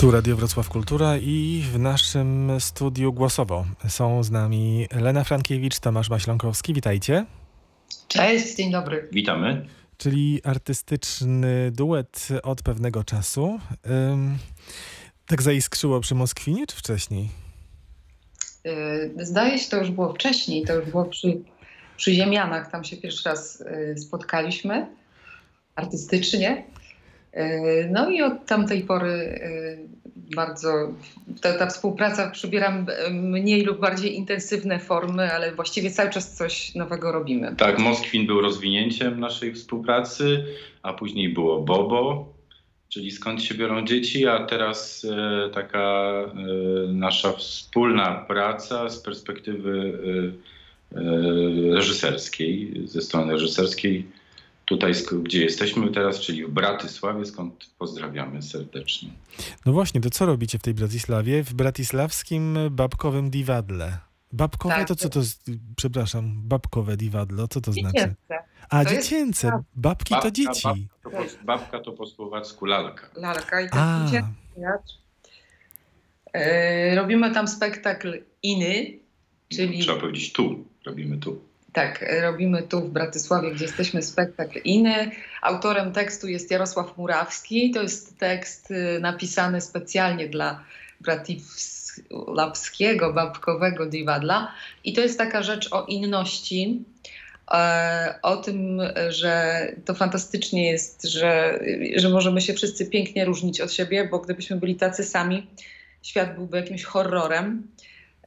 Tu Radio Wrocław Kultura i w naszym studiu głosowo są z nami Lena Frankiewicz, Tomasz Maśląkowski. Witajcie. Cześć, dzień dobry. Witamy. Czyli artystyczny duet od pewnego czasu. Ym, tak zaiskrzyło przy Moskwinie, czy wcześniej? Yy, Zdaje się, to już było wcześniej, to już było przy, przy Ziemianach, tam się pierwszy raz yy, spotkaliśmy artystycznie. Yy, No i od tamtej pory yy, bardzo ta, ta współpraca przybiera mniej lub bardziej intensywne formy, ale właściwie cały czas coś nowego robimy. Tak, Moskwin był rozwinięciem naszej współpracy, a później było Bobo, czyli skąd się biorą dzieci, a teraz e, taka e, nasza wspólna praca z perspektywy e, e, reżyserskiej, ze strony reżyserskiej, tutaj gdzie jesteśmy teraz, czyli w Bratysławie, skąd pozdrawiamy serdecznie. No właśnie, to co robicie w tej Bratysławie? W bratysławskim babkowym diwadle. Babkowe Tak. to co to, przepraszam, babkowe diwadlo, co to znaczy? Dziecięce. A, To jest- dziecięce, babki to dzieci. Babka to, po, babka to po słowacku lalka. Lalka i A, tak. Yy, Robimy tam spektakl Iny, czyli Trzeba powiedzieć tu, robimy tu. Tak, robimy tu w Bratysławie, gdzie jesteśmy spektakl Iny. Autorem tekstu jest Jarosław Murawski. To jest tekst y, napisany specjalnie dla Bratisławskiego, babkowego diwadla. I to jest taka rzecz o inności, e, o tym, że to fantastycznie jest, że, że możemy się wszyscy pięknie różnić od siebie, bo gdybyśmy byli tacy sami, świat byłby jakimś horrorem.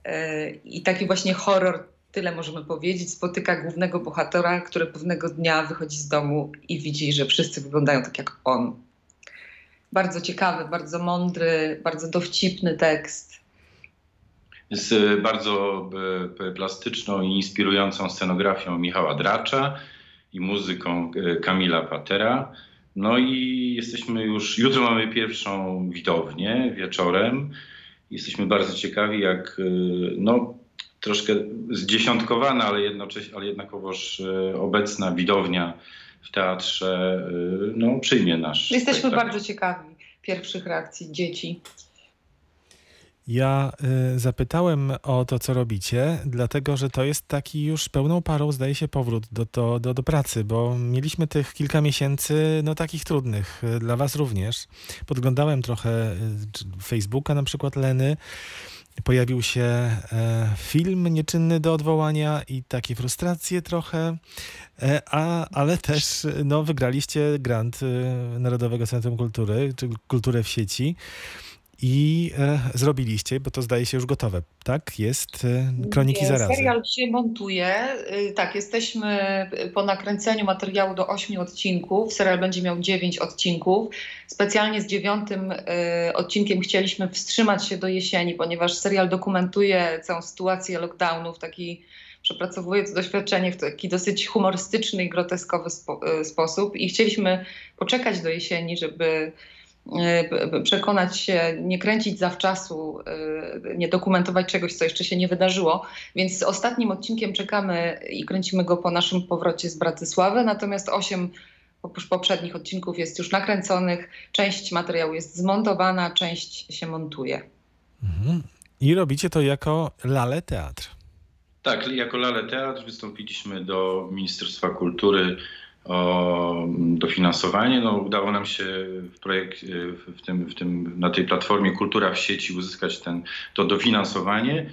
E, I taki właśnie horror tyle możemy powiedzieć, spotyka głównego bohatera, który pewnego dnia wychodzi z domu i widzi, że wszyscy wyglądają tak jak on. Bardzo ciekawy, bardzo mądry, bardzo dowcipny tekst. z e, bardzo p- plastyczną i inspirującą scenografią Michała Dracza i muzyką e, Kamila Patera. No i jesteśmy już, jutro mamy pierwszą widownię wieczorem. Jesteśmy bardzo ciekawi, jak no, troszkę zdziesiątkowana, ale, jednocześnie, ale jednakowoż e, obecna widownia w teatrze e, no, przyjmie nasz Jesteśmy spektakl. bardzo ciekawi pierwszych reakcji dzieci. Ja y, zapytałem o to, co robicie, dlatego że to jest taki już pełną parą, zdaje się, powrót do, do, do, do pracy, bo mieliśmy tych kilka miesięcy, no takich trudnych, dla was również. Podglądałem trochę y, Facebooka na przykład Leny. Pojawił się e, film Nieczynny do odwołania i takie frustracje trochę, e, a, ale też no, wygraliście grant y, Narodowego Centrum Kultury, czy Kulturę w sieci. I e, zrobiliście, bo to zdaje się już gotowe, tak? Jest e, Kroniki Nie, Zarazy. Serial się montuje. Y, Tak, jesteśmy po nakręceniu materiału do 8 odcinków. Serial będzie miał 9 odcinków. Specjalnie z dziewiątym y, odcinkiem chcieliśmy wstrzymać się do jesieni, ponieważ serial dokumentuje całą sytuację lockdownów, taki przepracowuje to doświadczenie w taki dosyć humorystyczny i groteskowy spo, y, sposób i chcieliśmy poczekać do jesieni, żeby przekonać się, nie kręcić zawczasu, y, nie dokumentować czegoś, co jeszcze się nie wydarzyło. Więc z ostatnim odcinkiem czekamy i kręcimy go po naszym powrocie z Bratysławy, natomiast osiem oprócz poprzednich odcinków jest już nakręconych, część materiału jest zmontowana, część się montuje. Mhm. I robicie to jako Lale Teatr. Tak, jako Lale Teatr wystąpiliśmy do Ministerstwa Kultury o dofinansowanie. No, udało nam się w projekt, w tym, w tym, na tej platformie Kultura w sieci uzyskać ten, to dofinansowanie.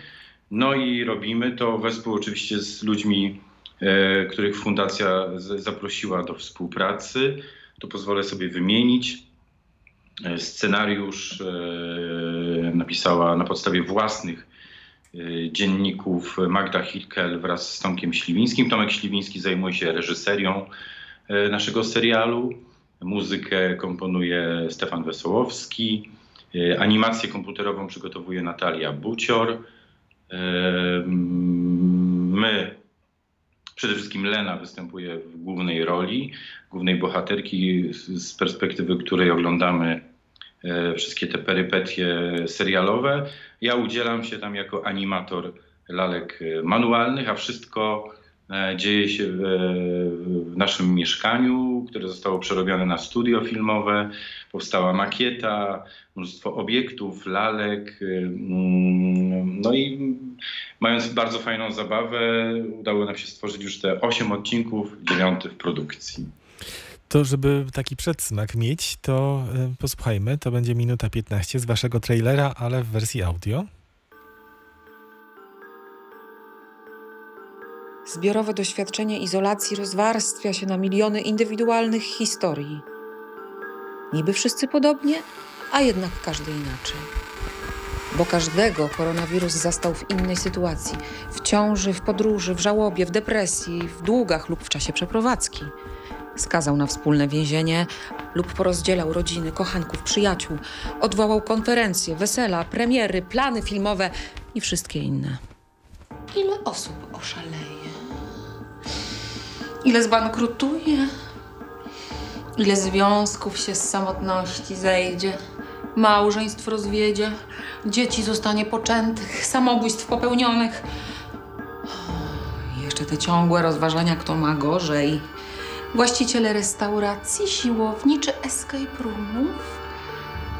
No i robimy to wespół oczywiście z ludźmi, e, których fundacja z, zaprosiła do współpracy. Tu pozwolę sobie wymienić. E, Scenariusz e, napisała na podstawie własnych e, dzienników Magda Hilkel wraz z Tomkiem Śliwińskim. Tomek Śliwiński zajmuje się reżyserią e, naszego serialu. Muzykę komponuje Stefan Wesołowski. E, Animację komputerową przygotowuje Natalia Bucior. E, My, przede wszystkim Lena występuje w głównej roli, głównej bohaterki, z- perspektywy której oglądamy e, wszystkie te perypetie serialowe. Ja udzielam się tam jako animator lalek e, manualnych, a wszystko e, dzieje się w, w naszym mieszkaniu, które zostało przerobione na studio filmowe. Powstała makieta, mnóstwo obiektów, lalek. y, mm, No i mając bardzo fajną zabawę, udało nam się stworzyć już te 8 odcinków, dziewiąty w produkcji. To, żeby taki przedsmak mieć, to y, posłuchajmy. To będzie minuta 15 z waszego trailera, ale w wersji audio. Zbiorowe doświadczenie izolacji rozwarstwia się na miliony indywidualnych historii. Niby wszyscy podobnie, a jednak każdy inaczej. Bo każdego koronawirus zastał w innej sytuacji w ciąży, w podróży, w żałobie, w depresji, w długach lub w czasie przeprowadzki. Skazał na wspólne więzienie lub porozdzielał rodziny, kochanków, przyjaciół. Odwołał konferencje, wesela, premiery, plany filmowe i wszystkie inne. Ile osób oszaleje? Ile zbankrutuje? Ile związków się z samotności zejdzie? Małżeństw rozwiedzie? Dzieci zostanie poczętych? Samobójstw popełnionych? Jeszcze te ciągłe rozważania, kto ma gorzej. Właściciele restauracji, siłowni czy escape roomów?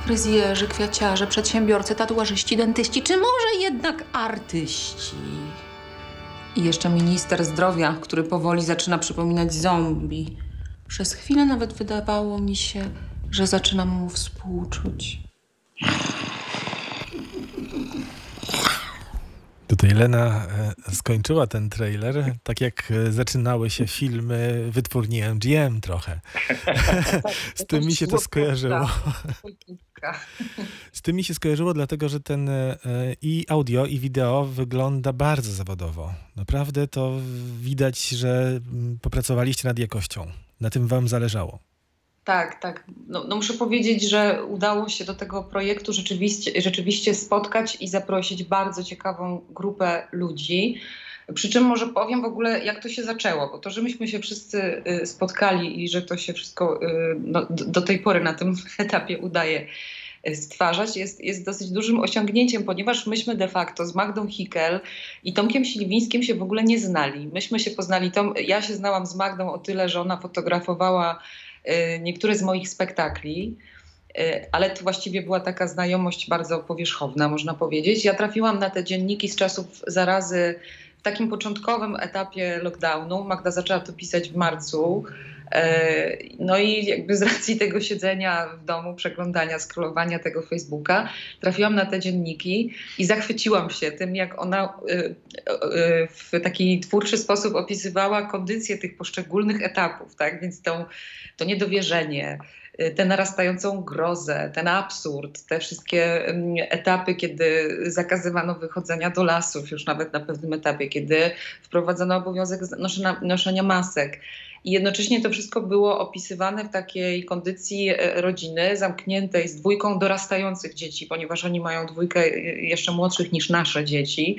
Fryzjerzy, kwiaciarze, przedsiębiorcy, tatuażyści, dentyści, czy może jednak artyści? I jeszcze minister zdrowia, który powoli zaczyna przypominać zombie. Przez chwilę nawet wydawało mi się, że zaczynam mu współczuć. Tutaj Lena e, skończyła ten trailer, tak jak e, zaczynały się filmy wytwórni MGM trochę. Z tym mi się to skojarzyło. Z tym mi się skojarzyło, dlatego że ten e, i audio, i wideo wygląda bardzo zawodowo. Naprawdę to widać, że mm, popracowaliście nad jakością. Na tym wam zależało. Tak, tak. No, no muszę powiedzieć, że udało się do tego projektu rzeczywiście, rzeczywiście spotkać i zaprosić bardzo ciekawą grupę ludzi. Przy czym może powiem w ogóle, jak to się zaczęło, bo to, że myśmy się wszyscy y, spotkali i że to się wszystko y, no, do tej pory na tym etapie udaje y, stwarzać, jest, jest dosyć dużym osiągnięciem, ponieważ myśmy de facto z Magdą Hikel i Tomkiem Śliwińskim się w ogóle nie znali. Myśmy się poznali, Tom, ja się znałam z Magdą o tyle, że ona fotografowała niektóre z moich spektakli, y, ale to właściwie była taka znajomość bardzo powierzchowna, można powiedzieć. Ja trafiłam na te dzienniki z czasów zarazy w takim początkowym etapie lockdownu. Magda zaczęła to pisać w marcu. E, No i jakby z racji tego siedzenia w domu, przeglądania, scrollowania tego Facebooka, trafiłam na te dzienniki i zachwyciłam się tym, jak ona y, y, w taki twórczy sposób opisywała kondycję tych poszczególnych etapów, tak? Więc tą, to niedowierzenie, tę narastającą grozę, ten absurd, te wszystkie mm, etapy, kiedy zakazywano wychodzenia do lasów, już nawet na pewnym etapie, kiedy wprowadzono obowiązek noszenia, noszenia masek. I jednocześnie to wszystko było opisywane w takiej kondycji e, rodziny zamkniętej z dwójką dorastających dzieci, ponieważ oni mają dwójkę e, jeszcze młodszych niż nasze dzieci.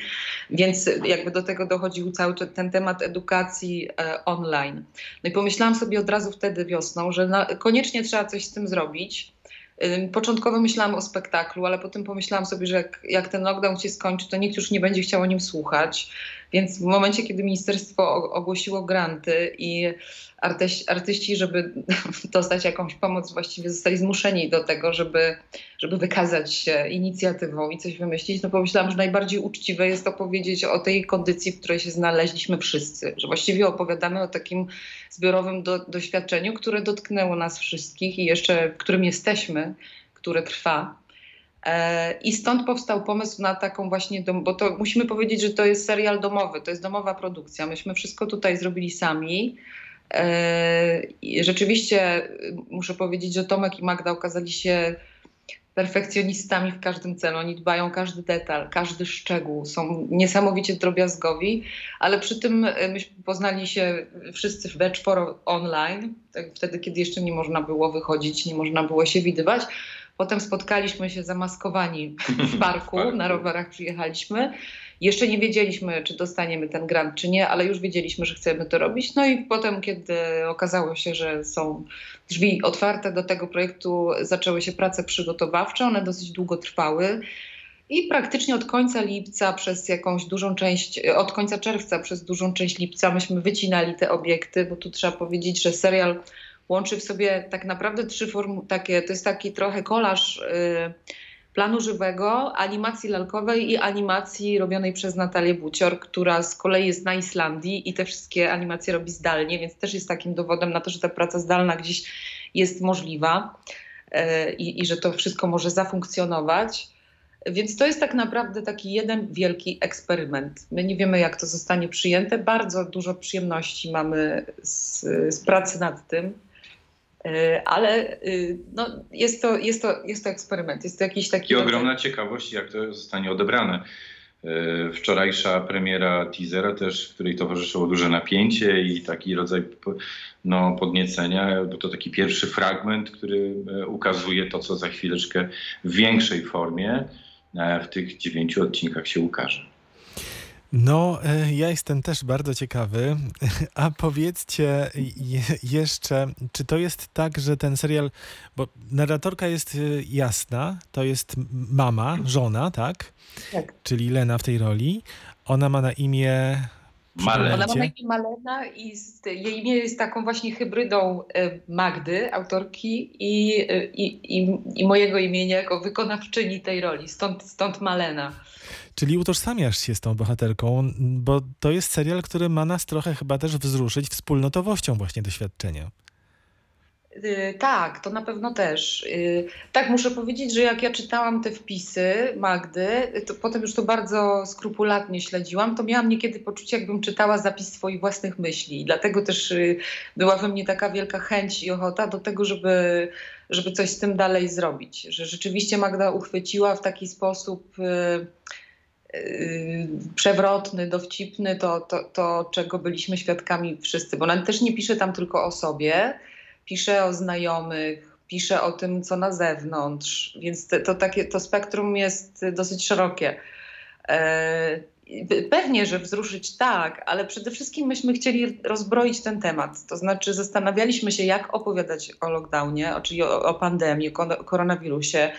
Więc jakby do tego dochodził cały ten temat edukacji e, online. No i pomyślałam sobie od razu wtedy wiosną, że koniecznie trzeba coś z tym zrobić. Początkowo myślałam o spektaklu, ale potem pomyślałam sobie, że jak, jak ten lockdown się skończy, to nikt już nie będzie chciał o nim słuchać. Więc w momencie, kiedy ministerstwo ogłosiło granty i artyści, artyści, żeby dostać jakąś pomoc, właściwie zostali zmuszeni do tego, żeby, żeby wykazać się inicjatywą i coś wymyślić, no pomyślałam, że najbardziej uczciwe jest opowiedzieć o tej kondycji, w której się znaleźliśmy wszyscy. Że właściwie opowiadamy o takim zbiorowym do, doświadczeniu, które dotknęło nas wszystkich i jeszcze w którym jesteśmy, które trwa. E, I stąd powstał pomysł na taką właśnie, dom, bo to musimy powiedzieć, że to jest serial domowy, to jest domowa produkcja. Myśmy wszystko tutaj zrobili sami. E, Rzeczywiście y, muszę powiedzieć, że Tomek i Magda okazali się perfekcjonistami w każdym celu. Oni dbają o każdy detal, każdy szczegół, są niesamowicie drobiazgowi, ale przy tym myśmy poznali się wszyscy we czworo online, tak, wtedy kiedy jeszcze nie można było wychodzić, nie można było się widywać. Potem spotkaliśmy się zamaskowani w parku, na rowerach przyjechaliśmy. Jeszcze nie wiedzieliśmy, czy dostaniemy ten grant, czy nie, ale już wiedzieliśmy, że chcemy to robić. No i potem, kiedy okazało się, że są drzwi otwarte do tego projektu, zaczęły się prace przygotowawcze. One dosyć długo trwały. I praktycznie od końca lipca przez jakąś dużą część, od końca czerwca przez dużą część lipca myśmy wycinali te obiekty, bo tu trzeba powiedzieć, że serial łączy w sobie tak naprawdę trzy formy, takie, to jest taki trochę kolaż y, planu żywego, animacji lalkowej i animacji robionej przez Natalię Bucior, która z kolei jest na Islandii i te wszystkie animacje robi zdalnie, więc też jest takim dowodem na to, że ta praca zdalna gdzieś jest możliwa y, i, i że to wszystko może zafunkcjonować. Więc to jest tak naprawdę taki jeden wielki eksperyment. My nie wiemy, jak to zostanie przyjęte. Bardzo dużo przyjemności mamy z, z pracy nad tym. E, Ale y, no, jest, to, jest, to, jest to eksperyment, jest to jakiś taki. I ogromna ciekawość, jak to zostanie odebrane. E, Wczorajsza premiera teasera też, w której towarzyszyło duże napięcie i taki rodzaj no, podniecenia, bo to taki pierwszy fragment, który e, ukazuje to, co za chwileczkę w większej formie w tych dziewięciu odcinkach się ukaże. No, e, ja jestem też bardzo ciekawy. A powiedzcie je, jeszcze, czy to jest tak, że ten serial, bo narratorka jest e, jasna, to jest mama, żona, tak? Tak. Czyli Lena w tej roli. Ona ma na imię. Malena. Ona ma na imię Malena i z, jej imię jest taką właśnie hybrydą e, Magdy, autorki, i, e, i, i, i mojego imienia jako wykonawczyni tej roli. Stąd, stąd Malena. Czyli utożsamiasz się z tą bohaterką, bo to jest serial, który ma nas trochę chyba też wzruszyć wspólnotowością właśnie doświadczenia. Y, Tak, to na pewno też. Y, Tak, muszę powiedzieć, że jak ja czytałam te wpisy Magdy, to potem już to bardzo skrupulatnie śledziłam, to miałam niekiedy poczucie, jakbym czytała zapis swoich własnych myśli. Dlatego też y, była we mnie taka wielka chęć i ochota do tego, żeby, żeby coś z tym dalej zrobić. Że rzeczywiście Magda uchwyciła w taki sposób y, y, przewrotny, dowcipny to, to, to, czego byliśmy świadkami wszyscy. Bo ona też nie pisze tam tylko o sobie, pisze o znajomych, pisze o tym, co na zewnątrz, więc te, to, takie, to spektrum jest dosyć szerokie. E, pe- Pewnie, że wzruszyć tak, ale przede wszystkim myśmy chcieli rozbroić ten temat. To znaczy zastanawialiśmy się, jak opowiadać o lockdownie, czyli o, o pandemii, o koronawirusie,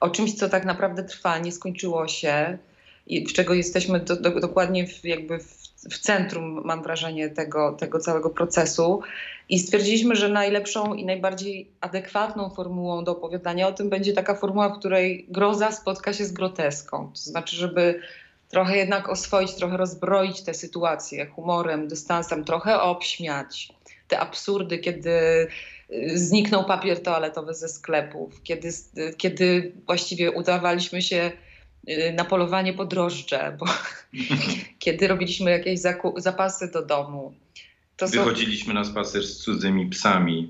o czymś, co tak naprawdę trwa, nie skończyło się i czego jesteśmy do, do, dokładnie w, jakby w, w centrum, mam wrażenie, tego, tego całego procesu. I stwierdziliśmy, że najlepszą i najbardziej adekwatną formułą do opowiadania o tym będzie taka formuła, w której groza spotka się z groteską. To znaczy, żeby trochę jednak oswoić, trochę rozbroić te sytuacje humorem, dystansem, trochę obśmiać te absurdy, kiedy y, zniknął papier toaletowy ze sklepów, kiedy, y, kiedy właściwie udawaliśmy się y, na polowanie po drożdże, bo kiedy robiliśmy jakieś zapasy do domu. To są- Wychodziliśmy na spacer z cudzymi psami.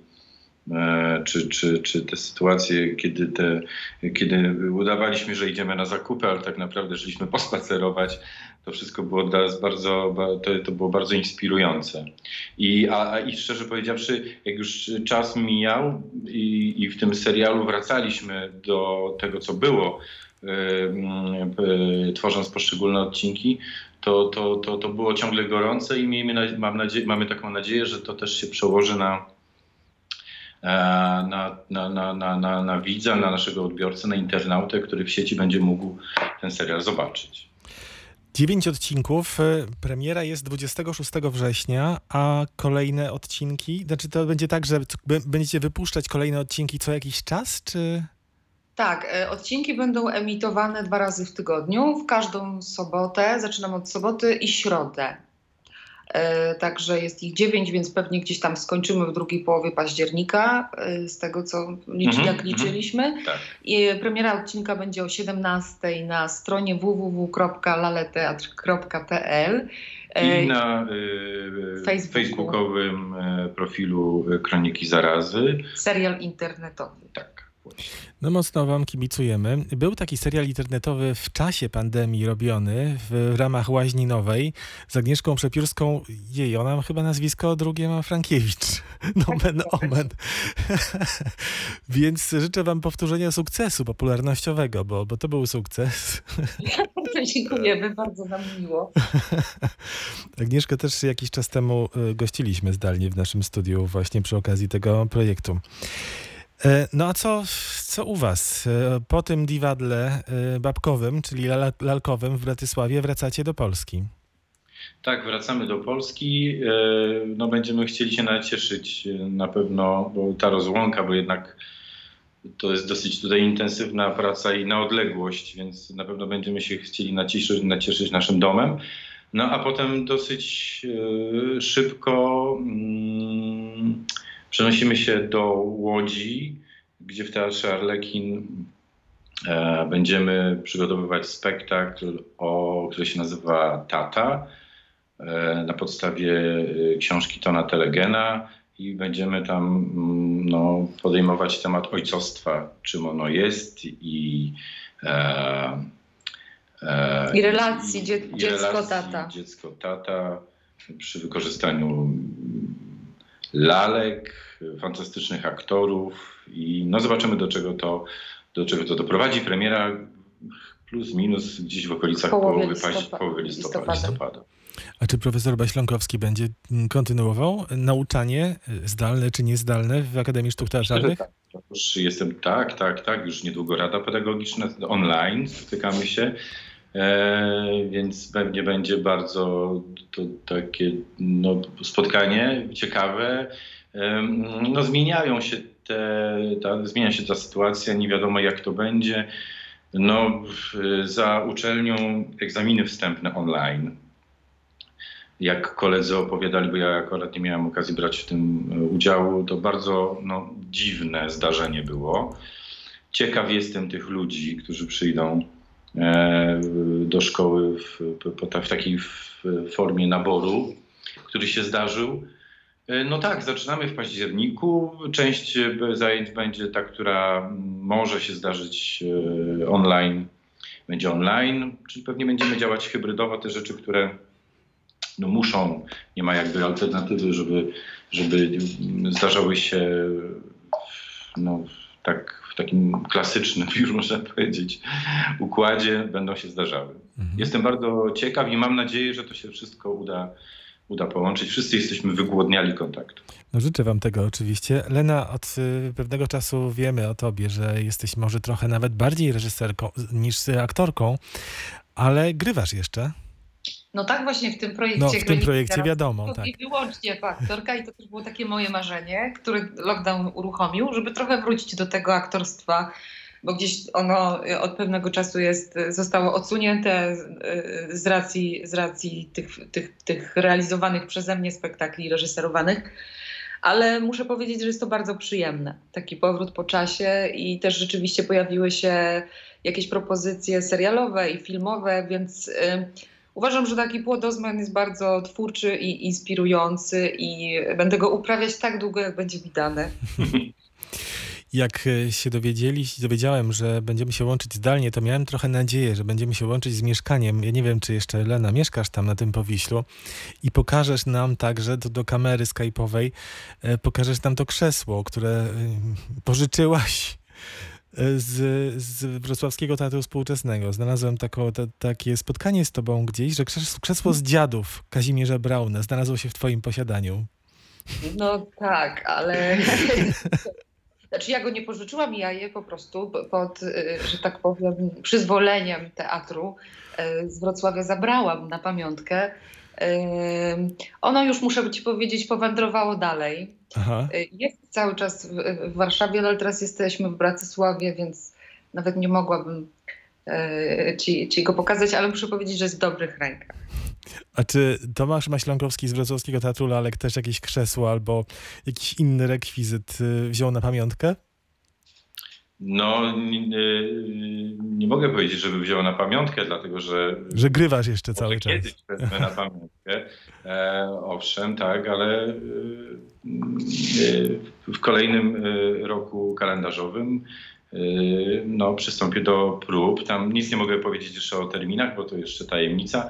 E, Czy, czy, czy te sytuacje, kiedy, te, kiedy udawaliśmy, że idziemy na zakupy, ale tak naprawdę szliśmy pospacerować, to wszystko było dla nas bardzo, ba- to, to było bardzo inspirujące. I, a, I szczerze powiedziawszy, jak już czas mijał i, i w tym serialu wracaliśmy do tego, co było, mm, e, tworząc poszczególne odcinki, to, to, to, to było ciągle gorące i miejmy, mam nadzie- mamy taką nadzieję, że to też się przełoży na, e, na, na, na, na, na, na widza, na naszego odbiorcę, na internautę, który w sieci będzie mógł ten serial zobaczyć. Dziewięć odcinków, e, premiera jest 26 września, a kolejne odcinki, znaczy to będzie tak, że będziecie wypuszczać kolejne odcinki co jakiś czas, czy... Tak, e, odcinki będą emitowane dwa razy w tygodniu, w każdą sobotę. Zaczynam od soboty i środę. E, Także jest ich dziewięć, więc pewnie gdzieś tam skończymy w drugiej połowie października, e, z tego co liczy, Mhm, jak mhm. liczyliśmy. Tak. I premiera odcinka będzie o 17 na stronie www.laleteatr.pl. I na y, Facebooku. facebookowym profilu Kroniki Zarazy. Serial internetowy. Tak. No mocno wam kibicujemy. Był taki serial internetowy w czasie pandemii robiony w ramach Łaźni Nowej z Agnieszką Przepiórską. Jej, ona chyba nazwisko drugie ma Frankiewicz. Nomen omen. Więc życzę wam powtórzenia sukcesu popularnościowego, bo, bo to był sukces. Dziękujemy, bardzo nam miło. Agnieszkę też jakiś czas temu y, gościliśmy zdalnie w naszym studiu właśnie przy okazji tego projektu. E, No a co, co u was? E, Po tym diwadle e, babkowym, czyli lal- lalkowym w Bratysławie wracacie do Polski. Tak, wracamy do Polski. No, będziemy chcieli się nacieszyć na pewno, bo ta rozłąka, bo jednak to jest dosyć tutaj intensywna praca i na odległość, więc na pewno będziemy się chcieli nacieszyć, nacieszyć naszym domem. No a potem dosyć szybko mm, przenosimy się do Łodzi, gdzie w Teatrze Arlekin e, będziemy przygotowywać spektakl, o, który się nazywa Tata e, na podstawie e, książki Tona Telegena i będziemy tam mm, no, podejmować temat ojcostwa, czym ono jest i e, I relacji dzie- i dziecko-tata. Dziecko-tata przy wykorzystaniu lalek, fantastycznych aktorów i no zobaczymy do czego to, do czego to doprowadzi. Premiera plus minus gdzieś w okolicach połowy, paź- listopa- połowy listopada. listopada. listopada. A czy profesor Baśląkowski będzie mm, kontynuował nauczanie e, zdalne czy niezdalne w Akademii Sztuk Teatralnych? Tak, Już jestem, tak, tak, tak, już niedługo rada pedagogiczna online, spotykamy się, więc pewnie będzie bardzo to takie no, spotkanie ciekawe. Em, No, zmieniają się te, ta, zmienia się ta sytuacja, nie wiadomo jak to będzie. No, za uczelnią egzaminy wstępne online. Jak koledzy opowiadali, bo ja akurat nie miałem okazji brać w tym e, udziału, to bardzo no, dziwne zdarzenie było. Ciekaw jestem tych ludzi, którzy przyjdą e, do szkoły w, w takiej formie naboru, który się zdarzył. E, No tak, zaczynamy w październiku. Część e, zajęć będzie ta, która może się zdarzyć e, online, będzie online, czyli pewnie będziemy działać hybrydowo. Te rzeczy, które no muszą, nie ma jakby alternatywy, żeby, żeby zdarzały się no, tak w takim klasycznym, już można powiedzieć, układzie, będą się zdarzały. Mhm. Jestem bardzo ciekaw i mam nadzieję, że to się wszystko uda, uda połączyć. Wszyscy jesteśmy wygłodniali kontaktu. No życzę wam tego oczywiście. Lena, od y, pewnego czasu wiemy o tobie, że jesteś może trochę nawet bardziej reżyserką niż aktorką, ale grywasz jeszcze. No tak właśnie w tym projekcie. No w tym projekcie wiadomo, to tak. I wyłącznie aktorka i to też było takie moje marzenie, które lockdown uruchomił, żeby trochę wrócić do tego aktorstwa, bo gdzieś ono od pewnego czasu jest, zostało odsunięte y, z racji, z racji tych, tych, tych realizowanych przeze mnie spektakli reżyserowanych. Ale muszę powiedzieć, że jest to bardzo przyjemne. Taki powrót po czasie i też rzeczywiście pojawiły się jakieś propozycje serialowe i filmowe, więc y, Uważam, że taki płodozmian jest bardzo twórczy i inspirujący i będę go uprawiać tak długo, jak będzie mi dane. Jak y, się dowiedzieli, dowiedziałem, że będziemy się łączyć zdalnie, to miałem trochę nadzieję, że będziemy się łączyć z mieszkaniem. Ja nie wiem, czy jeszcze, Lena, mieszkasz tam na tym Powiślu i pokażesz nam także do, do kamery skype'owej, e, pokażesz nam to krzesło, które y, pożyczyłaś e, z, z Wrocławskiego Teatru Współczesnego. Znalazłem tako, ta, takie spotkanie z tobą gdzieś, że krzesło, z dziadów Kazimierza Brauna znalazło się w twoim posiadaniu. No tak, ale. Znaczy ja go nie pożyczyłam, ja je po prostu pod, y, że tak powiem, przyzwoleniem teatru y, z Wrocławia zabrałam na pamiątkę. Ono już, muszę ci powiedzieć, powędrowało dalej. Aha. Y, Jest cały czas w, Warszawie, ale teraz jesteśmy w Bratysławie, więc nawet nie mogłabym y, ci, ci go pokazać, ale muszę powiedzieć, że jest w dobrych rękach. A czy Tomasz Maślankowski z Wrocławskiego Teatru Lalek też jakieś krzesło albo jakiś inny rekwizyt y, wziął na pamiątkę? No, nie, y, nie mogę powiedzieć, żeby wziął na pamiątkę, dlatego że Że grywasz jeszcze cały czas. Kiedyś wezmę na pamiątkę. E, owszem, tak, ale y, w kolejnym roku kalendarzowym y, no, przystąpię do prób. Tam nic nie mogę powiedzieć jeszcze o terminach, bo to jeszcze tajemnica.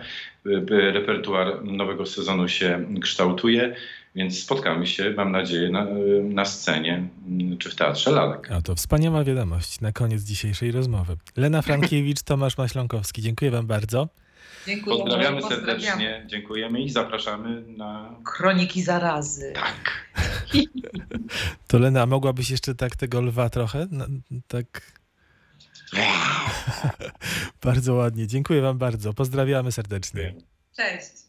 Repertuar nowego sezonu się kształtuje, więc spotkamy się, mam nadzieję, na, na scenie y, czy w Teatrze Lalek. A to wspaniała wiadomość na koniec dzisiejszej rozmowy. Lena Frankiewicz, Tomasz Maślankowski. Dziękuję wam bardzo. Dziękuję. Pozdrawiamy Pozdrawiamy. serdecznie, dziękujemy i zapraszamy na Kroniki zarazy. tak. To Lena, a mogłabyś jeszcze tak tego lwa trochę? No, tak. bardzo ładnie. Dziękuję wam bardzo. Pozdrawiamy serdecznie. Cześć.